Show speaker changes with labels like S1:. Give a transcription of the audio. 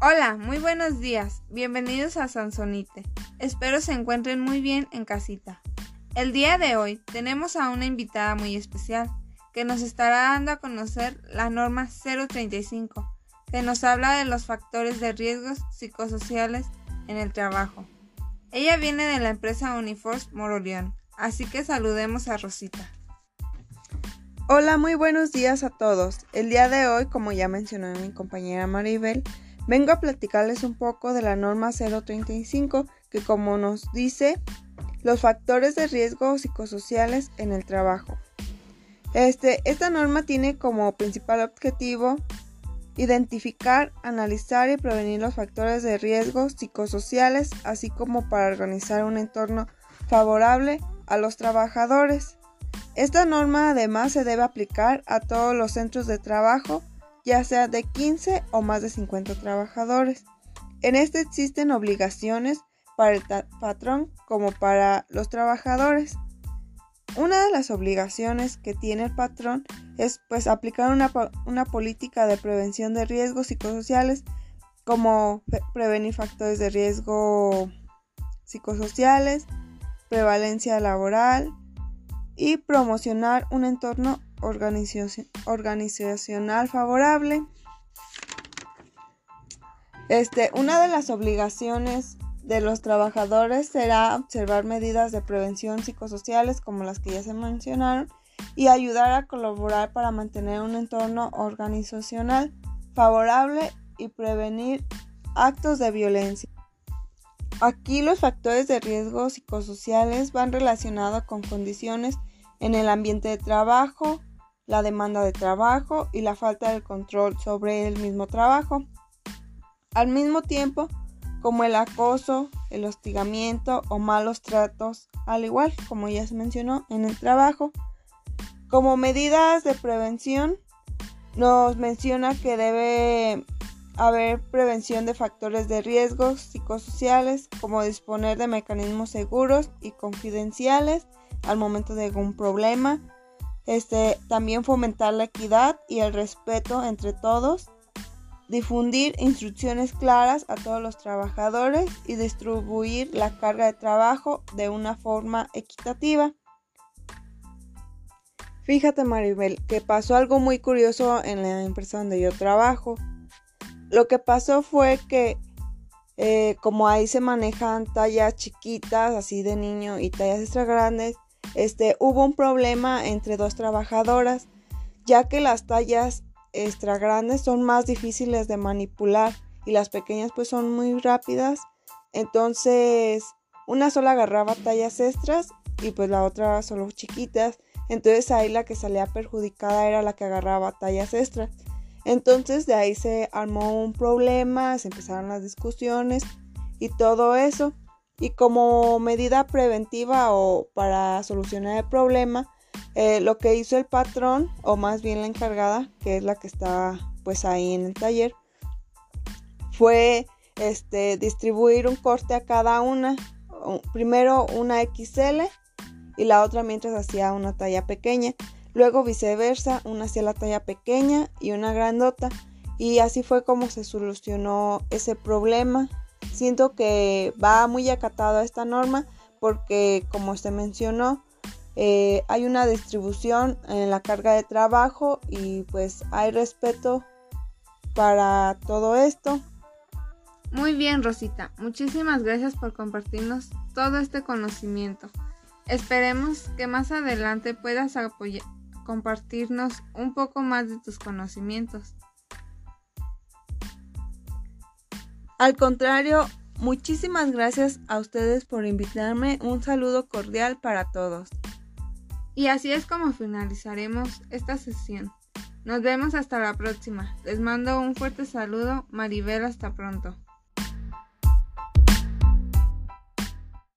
S1: Hola, muy buenos días. Bienvenidos a Sansonite. Espero se encuentren muy bien en casita. El día de hoy tenemos a una invitada muy especial que nos estará dando a conocer la norma 035, que nos habla de los factores de riesgos psicosociales en el trabajo. Ella viene de la empresa Uniforce Moroleón, así que saludemos a Rosita.
S2: Hola, muy buenos días a todos. El día de hoy, como ya mencionó mi compañera Maribel, Vengo a platicarles un poco de la norma 035 que como nos dice los factores de riesgo psicosociales en el trabajo. Este, esta norma tiene como principal objetivo identificar, analizar y prevenir los factores de riesgo psicosociales, así como para organizar un entorno favorable a los trabajadores. Esta norma además se debe aplicar a todos los centros de trabajo ya sea de 15 o más de 50 trabajadores. En este existen obligaciones para el patrón como para los trabajadores. Una de las obligaciones que tiene el patrón es pues aplicar una, una política de prevención de riesgos psicosociales como prevenir factores de riesgo psicosociales, prevalencia laboral y promocionar un entorno organizacional favorable. Este, una de las obligaciones de los trabajadores será observar medidas de prevención psicosociales como las que ya se mencionaron y ayudar a colaborar para mantener un entorno organizacional favorable y prevenir actos de violencia. Aquí los factores de riesgo psicosociales van relacionados con condiciones en el ambiente de trabajo, la demanda de trabajo y la falta de control sobre el mismo trabajo. Al mismo tiempo, como el acoso, el hostigamiento o malos tratos, al igual como ya se mencionó en el trabajo. Como medidas de prevención, nos menciona que debe haber prevención de factores de riesgos psicosociales, como disponer de mecanismos seguros y confidenciales al momento de algún problema, este, también fomentar la equidad y el respeto entre todos, difundir instrucciones claras a todos los trabajadores y distribuir la carga de trabajo de una forma equitativa. Fíjate Maribel, que pasó algo muy curioso en la empresa donde yo trabajo. Lo que pasó fue que eh, como ahí se manejan tallas chiquitas, así de niño, y tallas extra grandes, este, hubo un problema entre dos trabajadoras, ya que las tallas extra grandes son más difíciles de manipular y las pequeñas pues son muy rápidas. Entonces, una sola agarraba tallas extras y pues la otra solo chiquitas. Entonces ahí la que salía perjudicada era la que agarraba tallas extras. Entonces de ahí se armó un problema, se empezaron las discusiones y todo eso. Y como medida preventiva o para solucionar el problema, eh, lo que hizo el patrón, o más bien la encargada, que es la que está pues ahí en el taller, fue este, distribuir un corte a cada una. Primero una XL y la otra mientras hacía una talla pequeña. Luego viceversa, una hacía la talla pequeña y una grandota. Y así fue como se solucionó ese problema Siento que va muy acatado a esta norma porque, como se mencionó, eh, hay una distribución en la carga de trabajo y pues hay respeto para todo esto.
S1: Muy bien, Rosita. Muchísimas gracias por compartirnos todo este conocimiento. Esperemos que más adelante puedas compartirnos un poco más de tus conocimientos.
S2: Al contrario, muchísimas gracias a ustedes por invitarme. Un saludo cordial para todos.
S1: Y así es como finalizaremos esta sesión. Nos vemos hasta la próxima. Les mando un fuerte saludo. Maribel, hasta pronto.